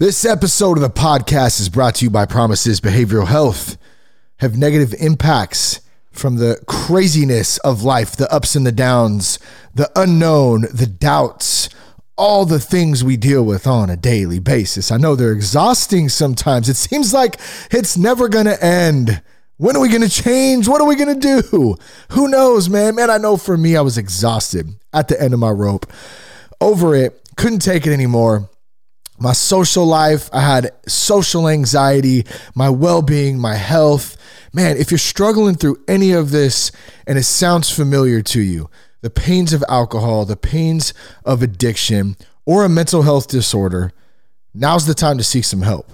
This episode of the podcast is brought to you by Promises Behavioral Health. Have negative impacts from the craziness of life, the ups and the downs, the unknown, the doubts, all the things we deal with on a daily basis. I know they're exhausting sometimes. It seems like it's never going to end. When are we going to change? What are we going to do? Who knows, man? Man, I know for me, I was exhausted at the end of my rope. Over it, couldn't take it anymore my social life, I had social anxiety, my well being, my health. Man, if you're struggling through any of this and it sounds familiar to you, the pains of alcohol, the pains of addiction, or a mental health disorder, now's the time to seek some help.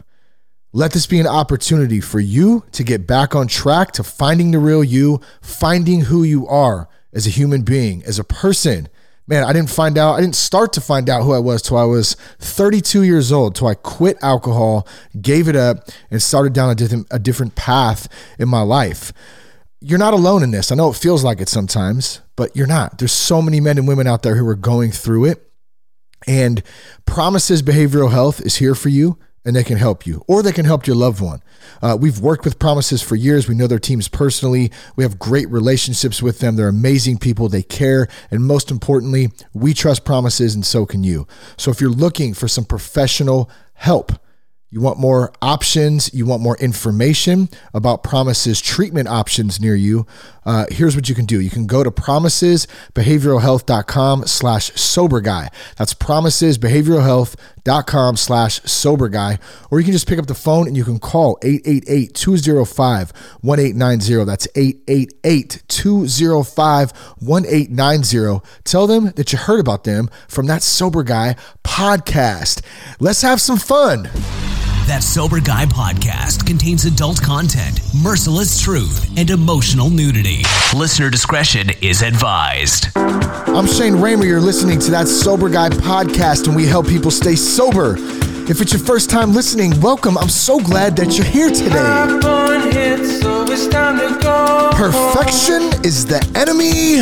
Let this be an opportunity for you to get back on track to finding the real you, finding who you are as a human being, as a person man, I didn't find out, I didn't start to find out who I was till I was 32 years old, till I quit alcohol, gave it up, and started down a different, a different path in my life. You're not alone in this. I know it feels like it sometimes, but you're not. There's so many men and women out there who are going through it. And Promises Behavioral Health is here for you and they can help you, or they can help your loved one. Uh, we've worked with Promises for years. We know their teams personally. We have great relationships with them. They're amazing people. They care. And most importantly, we trust Promises, and so can you. So if you're looking for some professional help, you want more options, you want more information about Promises treatment options near you, uh, here's what you can do. You can go to promisesbehavioralhealth.com slash sober guy. That's promisesbehavioralhealth.com slash sober guy. Or you can just pick up the phone and you can call 888-205-1890. That's 888-205-1890. Tell them that you heard about them from that Sober Guy podcast. Let's have some fun. That Sober Guy podcast contains adult content, merciless truth, and emotional nudity. Listener discretion is advised. I'm Shane Ramer. You're listening to That Sober Guy podcast, and we help people stay sober. If it's your first time listening, welcome. I'm so glad that you're here today. Perfection is the enemy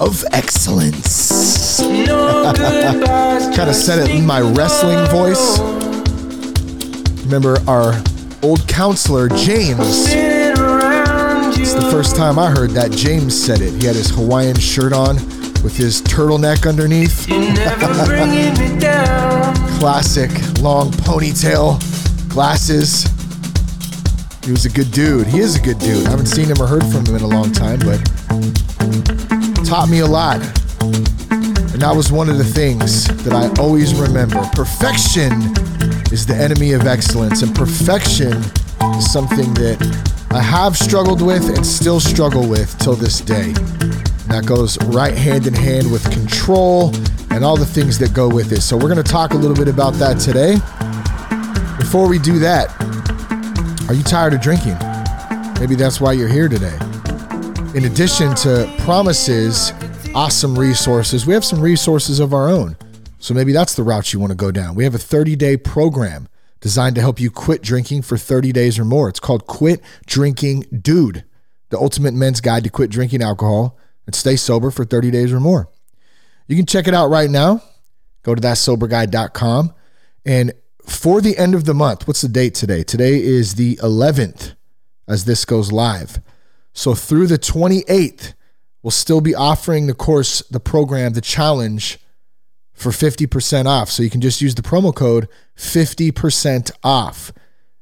of excellence. kind of said it in my wrestling voice. Remember our old counselor, James. It's the first time I heard that James said it. He had his Hawaiian shirt on with his turtleneck underneath. Classic long ponytail, glasses. He was a good dude. He is a good dude. I haven't seen him or heard from him in a long time, but taught me a lot. And that was one of the things that I always remember. Perfection is the enemy of excellence, and perfection is something that I have struggled with and still struggle with till this day. And that goes right hand in hand with control and all the things that go with it. So, we're going to talk a little bit about that today. Before we do that, are you tired of drinking? Maybe that's why you're here today. In addition to promises, awesome resources, we have some resources of our own. So maybe that's the route you want to go down. We have a 30 day program designed to help you quit drinking for 30 days or more. It's called Quit Drinking Dude, the ultimate men's guide to quit drinking alcohol and stay sober for 30 days or more. You can check it out right now. Go to thatsoberguy.com. And for the end of the month, what's the date today? Today is the 11th as this goes live. So through the 28th, we'll still be offering the course, the program, the challenge for 50% off. So you can just use the promo code 50% off.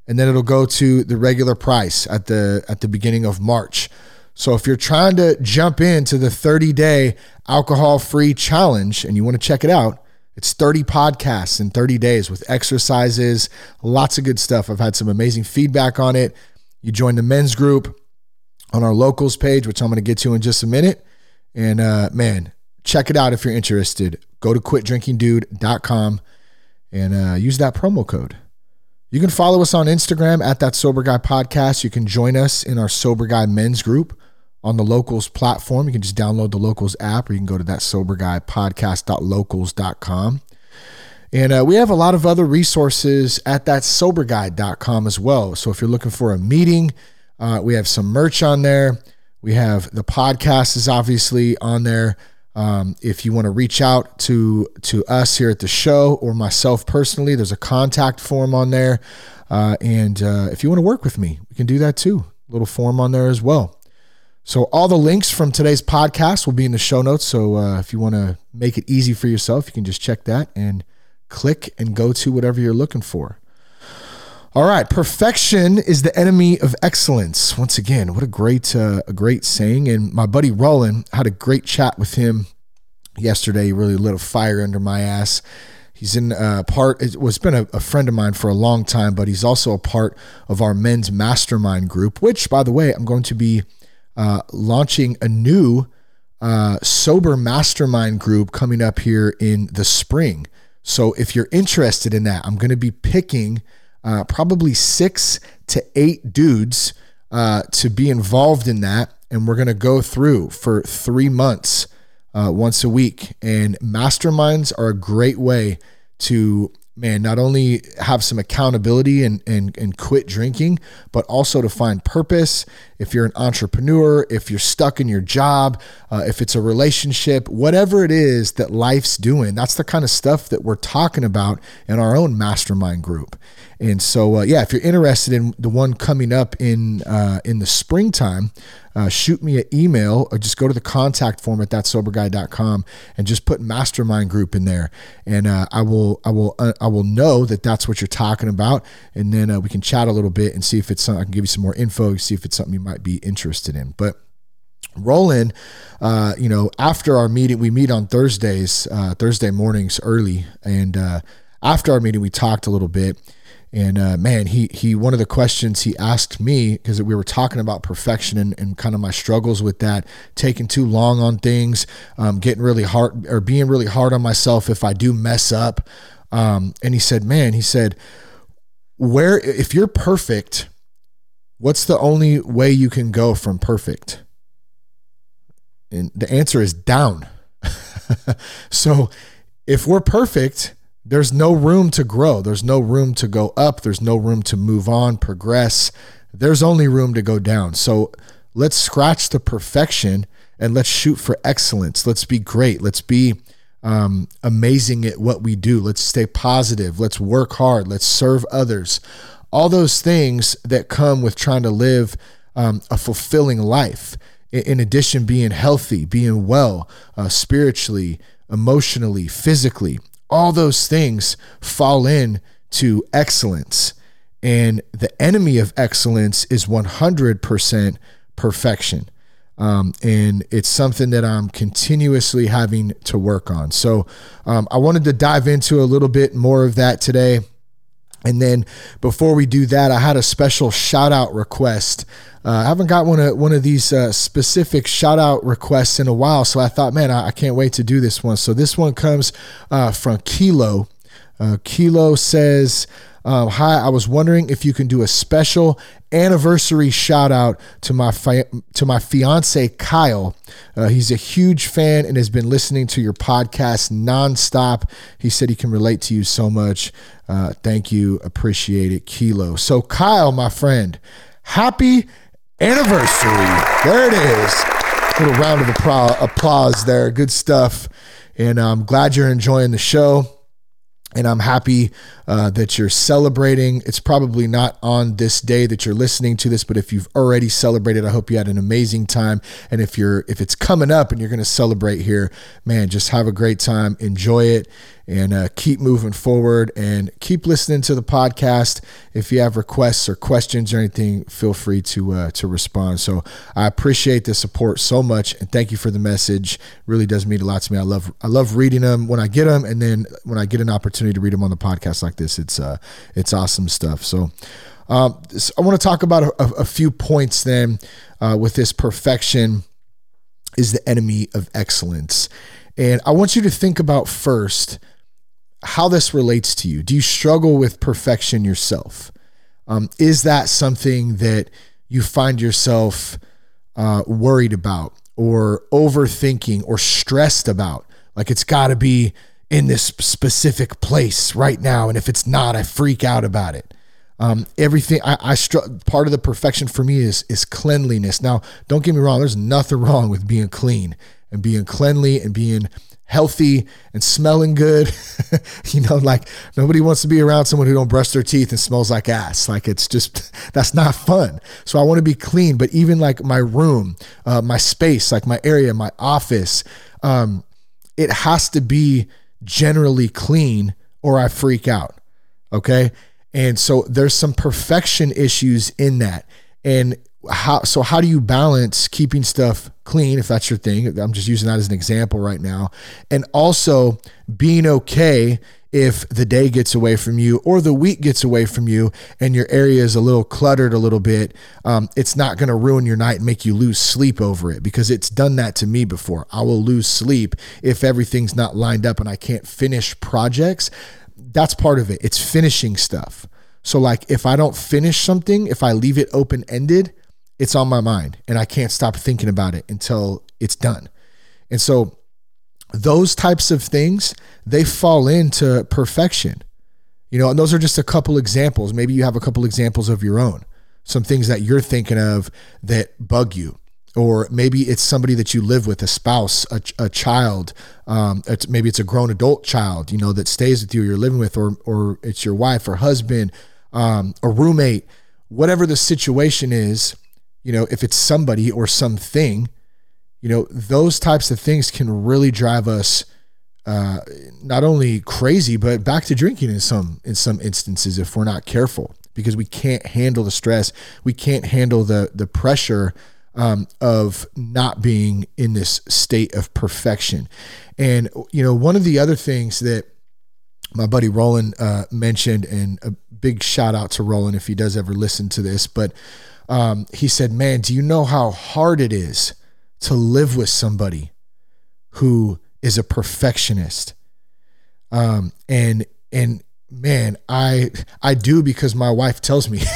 And then it'll go to the regular price at the at the beginning of March. So if you're trying to jump into the 30-day alcohol-free challenge and you want to check it out, it's 30 podcasts in 30 days with exercises, lots of good stuff. I've had some amazing feedback on it. You join the men's group on our locals page, which I'm going to get to in just a minute. And uh, man, check it out if you're interested. Go to quitdrinkingdude.com and uh, use that promo code. You can follow us on Instagram at that Sober Guy Podcast. You can join us in our Sober Guy Men's Group on the Locals platform. You can just download the Locals app or you can go to that Sober Guy Podcast.locals.com. And uh, we have a lot of other resources at that soberguy.com as well. So if you're looking for a meeting, uh, we have some merch on there. We have the podcast is obviously on there. Um, if you want to reach out to to us here at the show or myself personally, there's a contact form on there. Uh, and uh, if you want to work with me, we can do that too. Little form on there as well. So all the links from today's podcast will be in the show notes. So uh, if you want to make it easy for yourself, you can just check that and click and go to whatever you're looking for. All right, perfection is the enemy of excellence. Once again, what a great uh, a great saying. And my buddy Roland had a great chat with him yesterday. He really lit a fire under my ass. He's in a part. It was been a, a, friend of mine for a long time, but he's also a part of our men's mastermind group. Which, by the way, I'm going to be uh, launching a new uh, sober mastermind group coming up here in the spring. So if you're interested in that, I'm going to be picking uh, probably six to eight dudes uh, to be involved in that. And we're going to go through for three months, uh, once a week. And masterminds are a great way to man, not only have some accountability and, and, and quit drinking, but also to find purpose. If you're an entrepreneur, if you're stuck in your job, uh, if it's a relationship, whatever it is that life's doing, that's the kind of stuff that we're talking about in our own mastermind group. And so, uh, yeah, if you're interested in the one coming up in uh, in the springtime, uh, shoot me an email or just go to the contact form at thatsoberguy.com and just put mastermind group in there, and uh, I will I will uh, I will know that that's what you're talking about, and then uh, we can chat a little bit and see if it's something I can give you some more info, see if it's something you might be interested in, but. Roland, uh, you know, after our meeting, we meet on Thursdays, uh, Thursday mornings early, and uh, after our meeting, we talked a little bit, and uh, man, he he one of the questions he asked me because we were talking about perfection and, and kind of my struggles with that, taking too long on things, um, getting really hard or being really hard on myself if I do mess up. Um, and he said, man, he said, where if you're perfect, what's the only way you can go from perfect? And the answer is down. so if we're perfect there's no room to grow. There's no room to go up. There's no room to move on, progress. There's only room to go down. So let's scratch the perfection and let's shoot for excellence. Let's be great. Let's be um, amazing at what we do. Let's stay positive. Let's work hard. Let's serve others. All those things that come with trying to live um, a fulfilling life. In addition, being healthy, being well, uh, spiritually, emotionally, physically all those things fall in to excellence. And the enemy of excellence is 100% perfection. Um, and it's something that I'm continuously having to work on. So um, I wanted to dive into a little bit more of that today. And then before we do that, I had a special shout out request. Uh, I haven't got one of one of these uh, specific shout out requests in a while, so I thought, man, I, I can't wait to do this one. So this one comes uh, from Kilo. Uh, Kilo says, um, "Hi, I was wondering if you can do a special anniversary shout out to my fi- to my fiance Kyle. Uh, he's a huge fan and has been listening to your podcast nonstop. He said he can relate to you so much. Uh, thank you, appreciate it, Kilo. So Kyle, my friend, happy anniversary! There it is. A little round of applause there. Good stuff. And I'm glad you're enjoying the show and I'm happy uh, that you're celebrating. It's probably not on this day that you're listening to this, but if you've already celebrated, I hope you had an amazing time. And if you're if it's coming up and you're going to celebrate here, man, just have a great time, enjoy it, and uh, keep moving forward and keep listening to the podcast. If you have requests or questions or anything, feel free to uh, to respond. So I appreciate the support so much and thank you for the message. Really does mean a lot to me. I love I love reading them when I get them, and then when I get an opportunity to read them on the podcast like this, it's uh it's awesome stuff. So. Um, I want to talk about a, a few points then uh, with this perfection is the enemy of excellence. And I want you to think about first how this relates to you. Do you struggle with perfection yourself? Um, is that something that you find yourself uh, worried about or overthinking or stressed about? Like it's got to be in this specific place right now. And if it's not, I freak out about it. Um, everything I, I str- part of the perfection for me is is cleanliness. Now, don't get me wrong. There's nothing wrong with being clean and being cleanly and being healthy and smelling good. you know, like nobody wants to be around someone who don't brush their teeth and smells like ass. Like it's just that's not fun. So I want to be clean. But even like my room, uh, my space, like my area, my office, um, it has to be generally clean or I freak out. Okay. And so there's some perfection issues in that. And how so how do you balance keeping stuff clean if that's your thing? I'm just using that as an example right now. And also being okay if the day gets away from you or the week gets away from you and your area is a little cluttered a little bit um, it's not going to ruin your night and make you lose sleep over it because it's done that to me before. I will lose sleep if everything's not lined up and i can't finish projects. That's part of it. It's finishing stuff. So like if i don't finish something if i leave it open ended it's on my mind and I can't stop thinking about it until it's done. And so those types of things, they fall into perfection. You know, and those are just a couple examples. Maybe you have a couple examples of your own, some things that you're thinking of that bug you. Or maybe it's somebody that you live with, a spouse, a, a child. Um, it's, maybe it's a grown adult child, you know, that stays with you, you're living with, or or it's your wife or husband, um, a roommate, whatever the situation is you know, if it's somebody or something, you know, those types of things can really drive us uh, not only crazy, but back to drinking in some in some instances if we're not careful because we can't handle the stress, we can't handle the the pressure um, of not being in this state of perfection. And you know, one of the other things that my buddy Roland uh, mentioned, and a big shout out to Roland if he does ever listen to this, but um, he said, Man, do you know how hard it is to live with somebody who is a perfectionist? Um, and, and, man i i do because my wife tells me.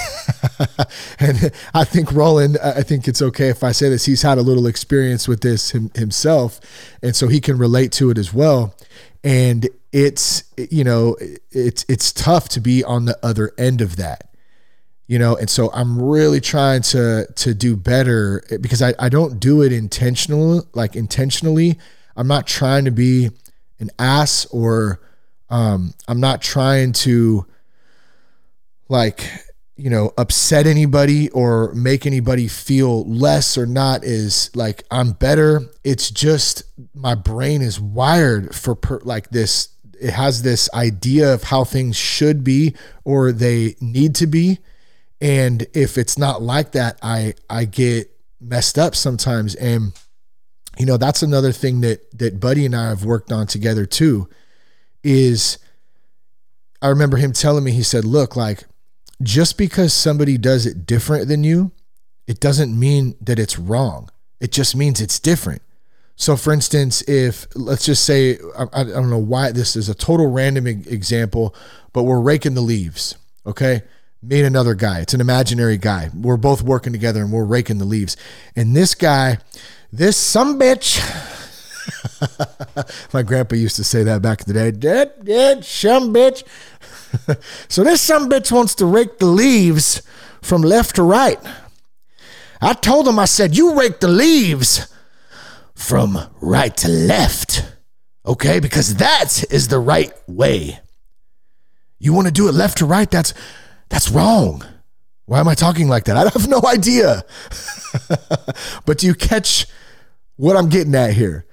And i think roland i think it's okay if i say this he's had a little experience with this him, himself and so he can relate to it as well. And it's you know it's it's tough to be on the other end of that you know and so i'm really trying to to do better because i, I don't do it intentional like intentionally. I'm not trying to be an ass or um i'm not trying to like you know upset anybody or make anybody feel less or not is like i'm better. It's just my brain is wired for per, like this it has this idea of how things should be or they need to be and if it's not like that, I I get messed up sometimes. And you know, that's another thing that that Buddy and I have worked on together too. Is I remember him telling me, he said, look, like just because somebody does it different than you, it doesn't mean that it's wrong. It just means it's different. So, for instance, if let's just say, I, I, don't know why this is a total random example, but we're raking the leaves, okay? And another guy. It's an imaginary guy. We're both working together and we're raking the leaves. And this guy, this some bitch. My grandpa used to say that back in the day. Dead, dead, some bitch. so this some bitch wants to rake the leaves from left to right. I told him, I said, you rake the leaves from right to left. Okay, because that is the right way. You want to do it left to right? That's that's wrong. Why am I talking like that? I have no idea. but do you catch what I'm getting at here?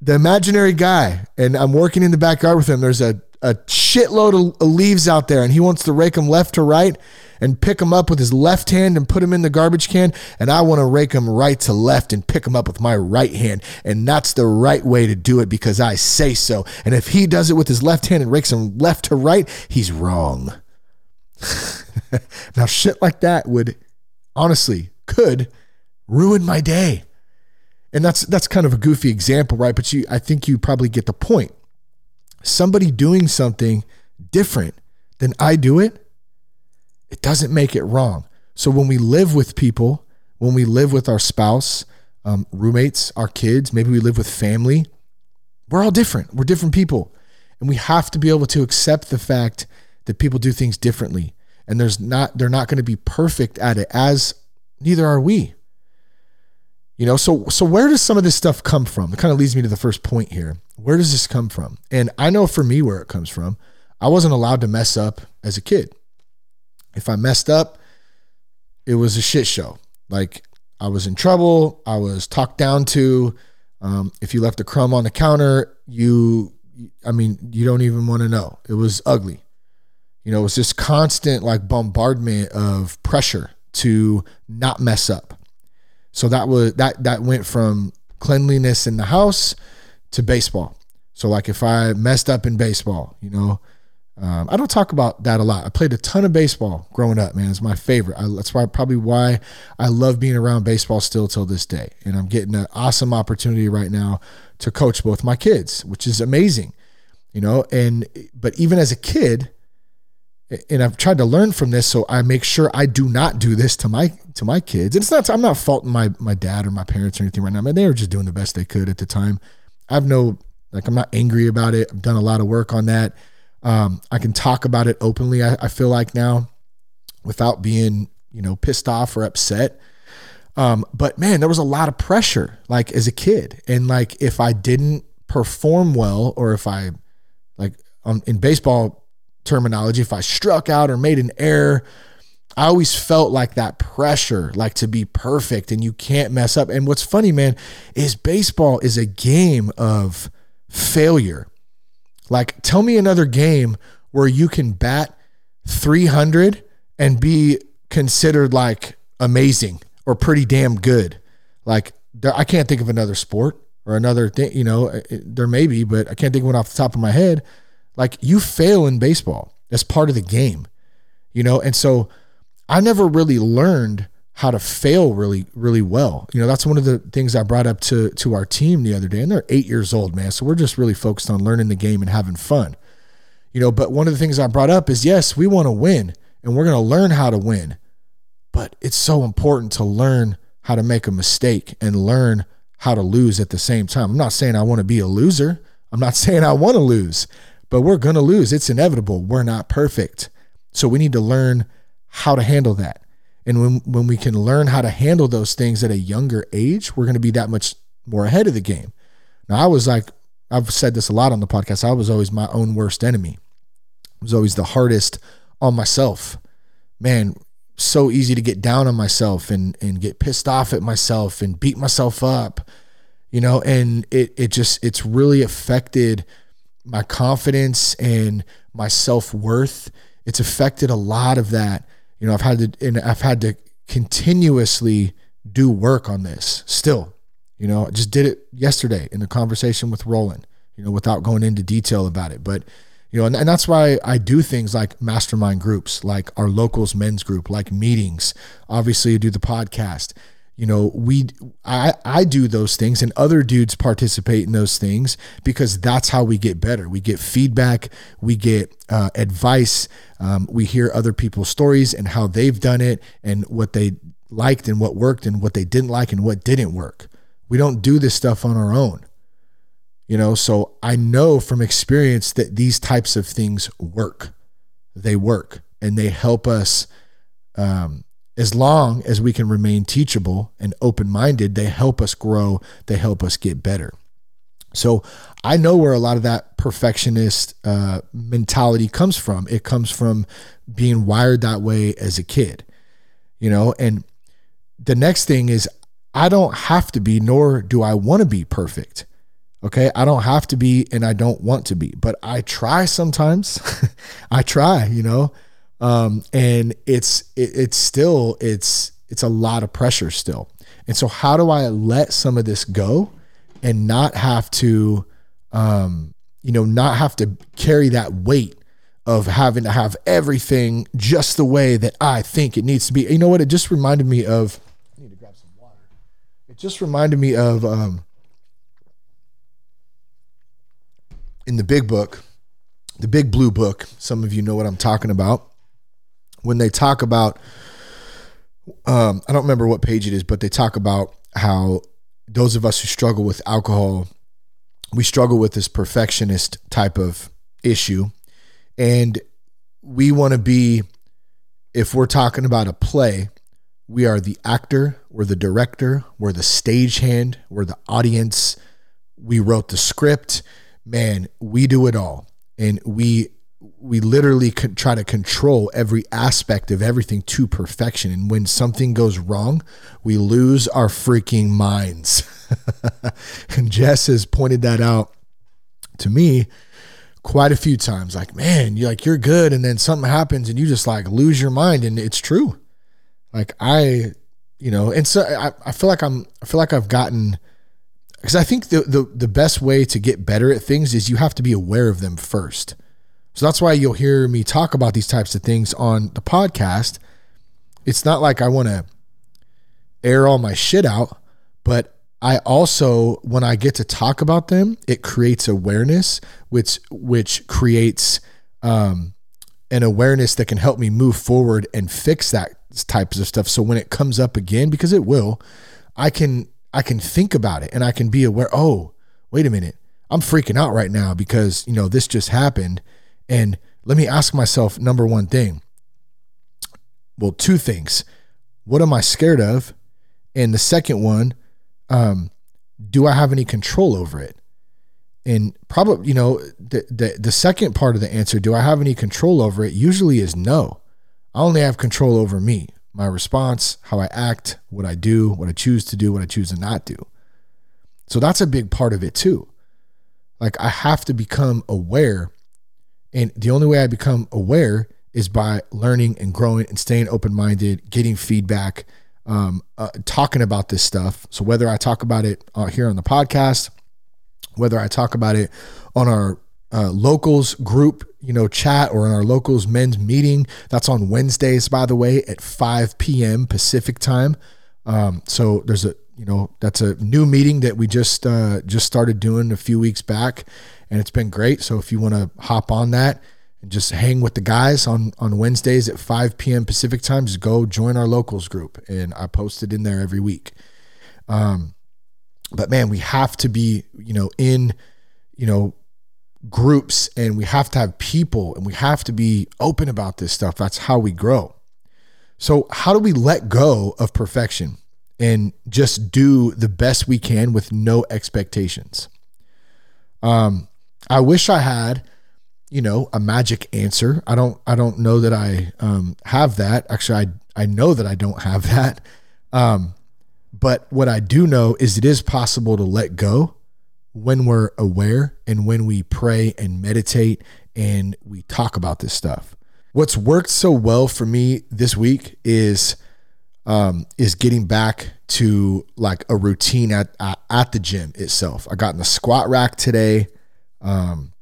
The imaginary guy, and I'm working in the backyard with him. There's a, a shitload of leaves out there, and he wants to rake them left to right and pick them up with his left hand and put them in the garbage can. And I want to rake them right to left and pick them up with my right hand. And that's the right way to do it because I say so. And if he does it with his left hand and rakes them left to right, he's wrong. now, shit like that would honestly could ruin my day. And that's that's kind of a goofy example, right? But you I think you probably get the point. Somebody doing something different than I do it, it doesn't make it wrong. So when we live with people, when we live with our spouse, um, roommates, our kids, maybe we live with family, we're all different. We're different people. And we have to be able to accept the fact that people do things differently and there's not they're not going to be perfect at it as neither are we You know, so so where does some of this stuff come from? It kind of leads me to the first point here. Where does this come from? And I know for me where it comes from. I wasn't allowed to mess up as a kid. If I messed up, it was a shit show. Like I was in trouble. I was talked down to. Um, if you left a crumb on the counter, you, I mean, you don't even want to know. It was ugly. You know, it was this constant like bombardment of pressure to not mess up. So that was that that went from cleanliness in the house to baseball. So like if I messed up in baseball, you know, um, I don't talk about that a lot. I played a ton of baseball growing up, man. It's my favorite. I, that's why probably why I love being around baseball still till this day. And I'm getting an awesome opportunity right now to coach both my kids, which is amazing, you know. And but even as a kid, and I've tried to learn from this, so I make sure I do not do this to my to my kids. And it's not I'm not faulting my my dad or my parents or anything right now. I mean, they were just doing the best they could at the time. I have no like I'm not angry about it. I've done a lot of work on that. Um, I can talk about it openly. I, I, feel like now, without being you know pissed off or upset. Um, but man, there was a lot of pressure like as a kid, and like if I didn't perform well or if I like um, in baseball terminology, if I struck out or made an error, I always felt like that pressure, like to be perfect and you can't mess up. And what's funny, man, is baseball is a game of failure. Like, tell me another game where you can bat 300 and be considered like amazing or pretty damn good. Like, I can't think of another sport or another thing, you know, there may be, but I can't think of one off the top of my head like you fail in baseball. That's part of the game, you know? And so I never really learned how to fail really, really well. You know, that's one of the things I brought up to to our team the other day. And they're eight years old, man. So we're just really focused on learning the game and having fun. You know, but one of the things I brought up is yes, we want to win and we're going to learn how to win. But it's so important to learn how to make a mistake and learn how to lose at the same time. I'm not saying I want to be a loser. I'm not saying I want to lose but we're going to lose. It's inevitable. We're not perfect. So we need to learn how to handle that. And when, when we can learn how to handle those things at a younger age, we're going to be that much more ahead of the game. Now, I was like, I've said this a lot on the podcast. I was always my own worst enemy. I was always the hardest on myself. Man, so easy to get down on myself and and get pissed off at myself and beat myself up. You know, and it it just it's really affected my confidence and my self-worth. It's affected a lot of that. You know i've had to and i've had to continuously do work on this still. You know i just did it yesterday in the conversation with roland you know without going into detail about it. But you know and, and that's why i do things like mastermind groups like our locals men's group like meetings. Obviously you do the podcast you know we i i do those things and other dudes participate in those things because that's how we get better. We get feedback we get uh, advice um, we hear other people's stories and how they've done it and what they liked and what worked and what they didn't like and what didn't work. We don't do this stuff on our own. You know so i know from experience that these types of things work. They work and they help us um, as long as we can remain teachable and open minded, they help us grow, they help us get better. So I know where a lot of that perfectionist uh, mentality comes from. It comes from being wired that way as a kid, you know. And the next thing is, I don't have to be, nor do I want to be perfect. Okay. I don't have to be, and I don't want to be, but I try sometimes. I try, you know. Um, and it's it, it's still it's it's a lot of pressure still. And so how do I let some of this go and not have to um, you know, not have to carry that weight of having to have everything just the way that I think it needs to be. You know what? It just reminded me of I need to grab some water. It just reminded me of um in the big book, the big blue book. Some of you know what I'm talking about when they talk about um, I don't remember what page it is, but they talk about how those of us who struggle with alcohol, we struggle with this perfectionist type of issue. And we want to be, if we're talking about a play, We are the actor, we're the director, we're the stagehand, we're the audience. We wrote the script. Man, we do it all. And we we literally try to control every aspect of everything to perfection. And when something goes wrong, we lose our freaking minds. and Jess has pointed that out to me quite a few times. Like, man, you're like, you're good. And then something happens and you just like lose your mind. And it's true. Like, I, you know, and so I, I feel like I'm, I feel like I've gotten, because I think the, the, the best way to get better at things is you have to be aware of them first. So that's why you'll hear me talk about these types of things on the podcast. It's not like I want to air all my shit out, but I also when I get to talk about them, it creates awareness, which which creates um, an awareness that can help me move forward and fix that types of stuff. So when it comes up again, because it will, I can I can think about it and I can be aware. Oh, wait a minute, I'm freaking out right now because you know this just happened, and let me ask myself number one thing. Well, two things. What am I scared of? And the second one, um, do I have any control over it? And probably, you know, the, the the second part of the answer, do I have any control over it? Usually is no. I only have control over me, my response, how I act, what I do, what I choose to do, what I choose to not do. So that's a big part of it too. Like I have to become aware and the only way I become aware is by learning and growing and staying open minded, getting feedback, um, uh, talking about this stuff. So whether I talk about it uh, here on the podcast, whether I talk about it on our uh, locals group, you know, chat or in our locals men's meeting, that's on Wednesdays, by the way, at 5 p.m. Pacific time. Um, so there's a, you know, that's a new meeting that we just uh, just started doing a few weeks back and it's been great. So if you want to hop on that and just hang with the guys on on Wednesdays at 5 p.m. Pacific time, just go join our locals group, and I post it in there every week. Um, but man, we have to be, you know, in, you know, groups, and we have to have people, and we have to be open about this stuff. That's how we grow. So how do we let go of perfection and just do the best we can with no expectations? Um, I wish I had, you know, a magic answer. I don't I don't know that I um, have that. Actually, I I know that I don't have that. Um, but what I do know is it is possible to let go when we're aware and when we pray and meditate and we talk about this stuff. What's worked so well for me this week is um, is getting back to like a routine at, at at the gym itself. I got in the squat rack today. Um,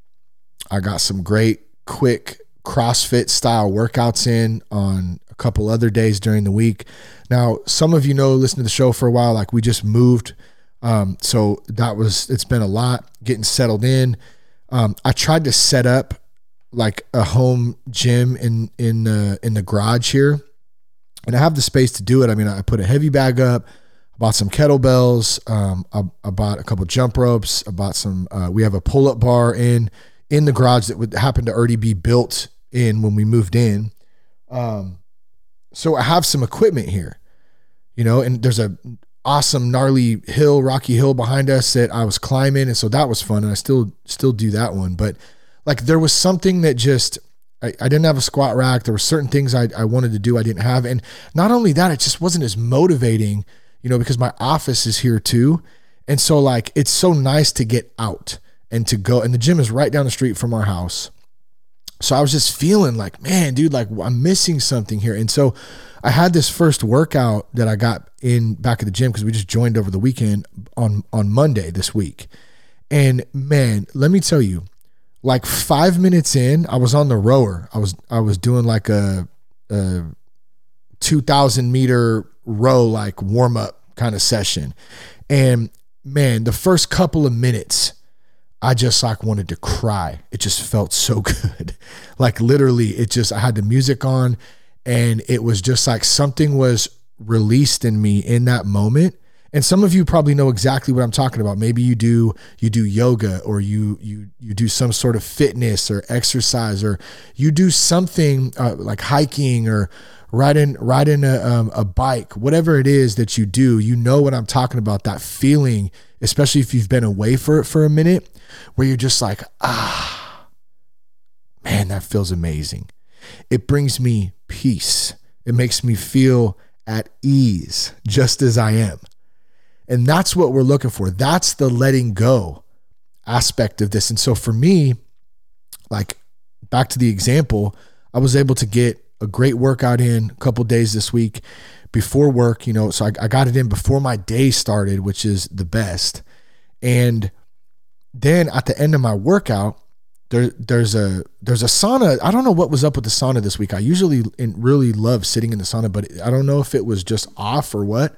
I got some great, quick CrossFit style workouts in on a couple other days during the week. Now, some of you know, listen to the show for a while, like we just moved. Um, so that was, it's been a lot getting settled in. Um, I tried to set up like a home gym in, in the, in the garage here and I have the space to do it. I mean, I put a heavy bag up, bought some kettlebells. Um, I, I, bought a couple jump ropes. I bought some. Uh, we have a pull up bar in in the garage that would happen to already be built in when we moved in. Um, so I have some equipment here, you know, and there's a awesome gnarly hill, rocky hill behind us that I was climbing, and so that was fun, and I still still do that one. But like there was something that just I, I didn't have a squat rack. There were certain things I, I wanted to do I didn't have, and not only that, it just wasn't as motivating you know, because my office is here too. And so like it's so nice to get out and to go and the gym is right down the street from our house. So I was just feeling like, man, dude, like I'm missing something here. And so I had this first workout that I got in back at the gym because we just joined over the weekend on on Monday this week. And man, let me tell you, like five minutes in, I was on the rower. I was I was doing like a, a two thousand meter row like warm up kind of session. And man, the first couple of minutes, I just like wanted to cry. It just felt so good. like literally, it just, I had the music on and it was just like something was released in me in that moment. And some of you probably know exactly what I'm talking about. Maybe you do you do yoga or you you you do some sort of fitness or exercise or you do something uh, like hiking or riding riding a, um, a bike, whatever it is that you do, you know what I'm talking about. That feeling, especially if you've been away for for a minute, where you're just like, ah, man, that feels amazing. It brings me peace. It makes me feel at ease, just as I am. And that's what we're looking for. That's the letting go aspect of this. And so for me, like back to the example, I was able to get a great workout in a couple days this week before work, you know, so I, I got it in before my day started, which is the best. And then at the end of my workout, there, there's a there's a sauna. I don't know what was up with the sauna this week. I usually really love sitting in the sauna, but I don't know if it was just off or what.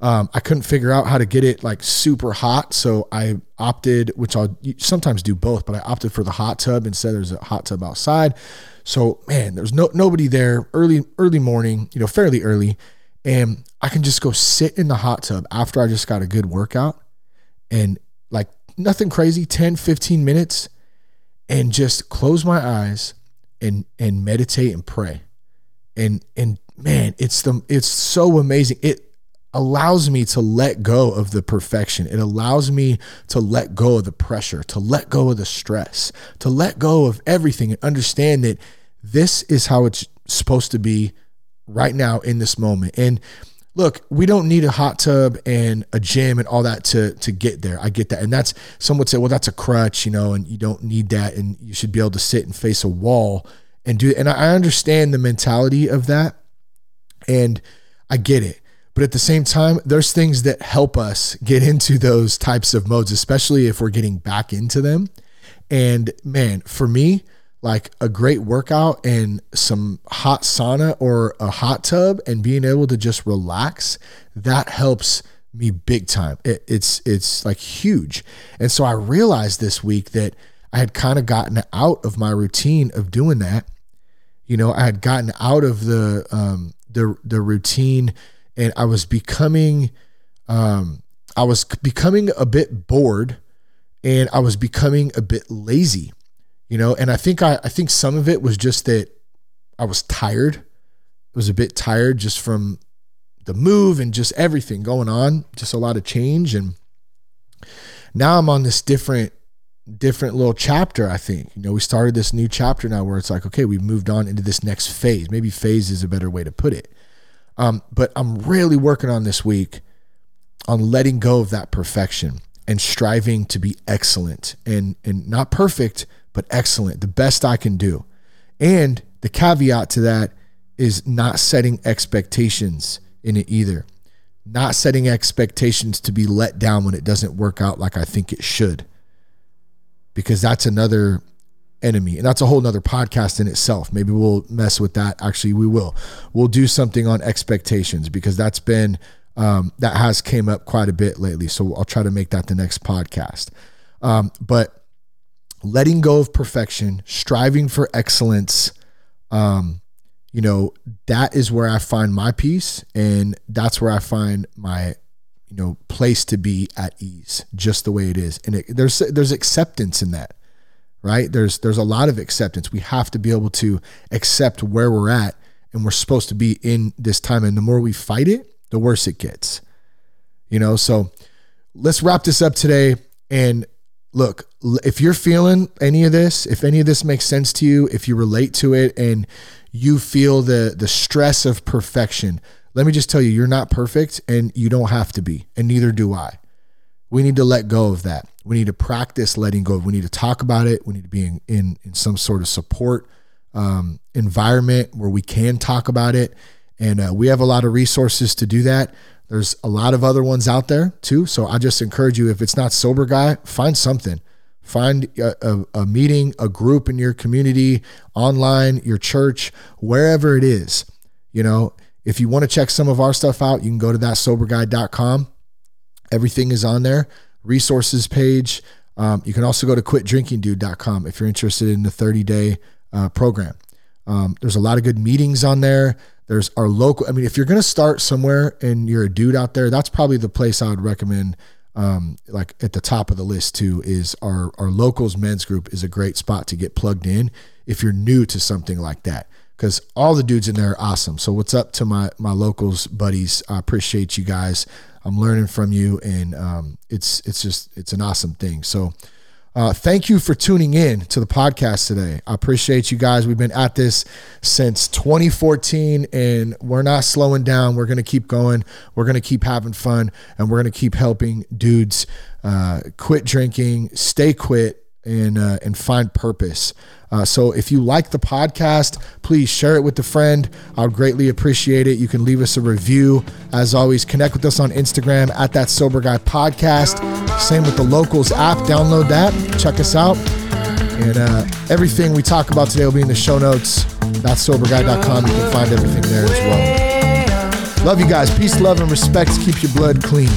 Um, I couldn't figure out how to get it like super hot, so I opted, which I'll sometimes do both, but I opted for the hot tub instead. There's a hot tub outside, so man, there's no nobody there early early morning, you know, fairly early, and I can just go sit in the hot tub after I just got a good workout, and like nothing crazy, 10, 15 minutes, and just close my eyes and and meditate and pray, and and man, it's the it's so amazing. It allows me to let go of the perfection. It allows me to let go of the pressure, to let go of the stress, to let go of everything and understand that this is how it's supposed to be right now in this moment. And look, we don't need a hot tub and a gym and all that to to get there. I get that. And that's some would say, well, that's a crutch, you know, and you don't need that and you should be able to sit and face a wall and do and I understand the mentality of that. And I get it. But at the same time, there's things that help us get into those types of modes, especially if we're getting back into them. And man, for me, like a great workout and some hot sauna or a hot tub and being able to just relax, that helps me big time. It, it's it's like huge. And so I realized this week that I had kind of gotten out of my routine of doing that. You know, I had gotten out of the um, the the routine and I was becoming um, I was becoming a bit bored and I was becoming a bit lazy, you know, and I think I, I think some of it was just that I was tired. I was a bit tired just from the move and just everything going on, just a lot of change. And now I'm on this different, different little chapter. I think, you know, we started this new chapter now where it's like, okay, we've moved on into this next phase. Maybe phase is a better way to put it. Um, but I'm really working on this week on letting go of that perfection and striving to be excellent and and not perfect, but excellent, the best I can do. And the caveat to that is not setting expectations in it either. Not setting expectations to be let down when it doesn't work out like I think it should. Because that's another enemy. And that's a whole nother podcast in itself. Maybe we'll mess with that. Actually, we will. We'll do something on expectations because that's been um, that has came up quite a bit lately. So I'll try to make that the next podcast. Um, but letting go of perfection, striving for excellence, um, you know, that is where I find my peace, and that's where I find my you know place to be at ease, just the way it is. And it, there's there's acceptance in that right? There's there's a lot of acceptance. We have to be able to accept where we're at and we're supposed to be in this time. And the more we fight it, the worse it gets. You know, so let's wrap this up today. And look, if you're feeling any of this, if any of this makes sense to you, if you relate to it and you feel the the stress of perfection, let me just tell you, you're not perfect and you don't have to be, and neither do I. We need to let go of that. We need to practice letting go. We need to talk about it. We need to be in, in, in some sort of support um, environment where we can talk about it. And uh, we have a lot of resources to do that. There's a lot of other ones out there too. So I just encourage you if it's not Sober Guy, find something. Find a, a, a meeting, a group in your community, online, your church, wherever it is. You know, if you want to check some of our stuff out, you can go to thatsoberguy.com Everything is on there. Resources page. Um, you can also go to quitdrinkingdude.com if you're interested in the 30 day uh, program. Um, there's a lot of good meetings on there. There's our local. I mean, if you're going to start somewhere and you're a dude out there, that's probably the place I would recommend. Um, like at the top of the list too is our our locals men's group is a great spot to get plugged in if you're new to something like that because all the dudes in there are awesome. So what's up to my my locals buddies? I appreciate you guys. I'm learning from you, and um, it's it's just it's an awesome thing. So. Uh, thank you for tuning in to the podcast today. I appreciate you guys. We've been at this since 2014 and we're not slowing down. We're going to keep going. We're going to keep having fun and we're going to keep helping dudes uh, quit drinking, stay quit, and, uh, and find purpose. Uh, so if you like the podcast, please share it with a friend. I would greatly appreciate it. You can leave us a review. As always, connect with us on Instagram at that sober guy podcast. Same with the locals app. Download that. Check us out. And uh, everything we talk about today will be in the show notes. That's soberguy.com. You can find everything there as well. Love you guys. Peace, love, and respect. Keep your blood clean.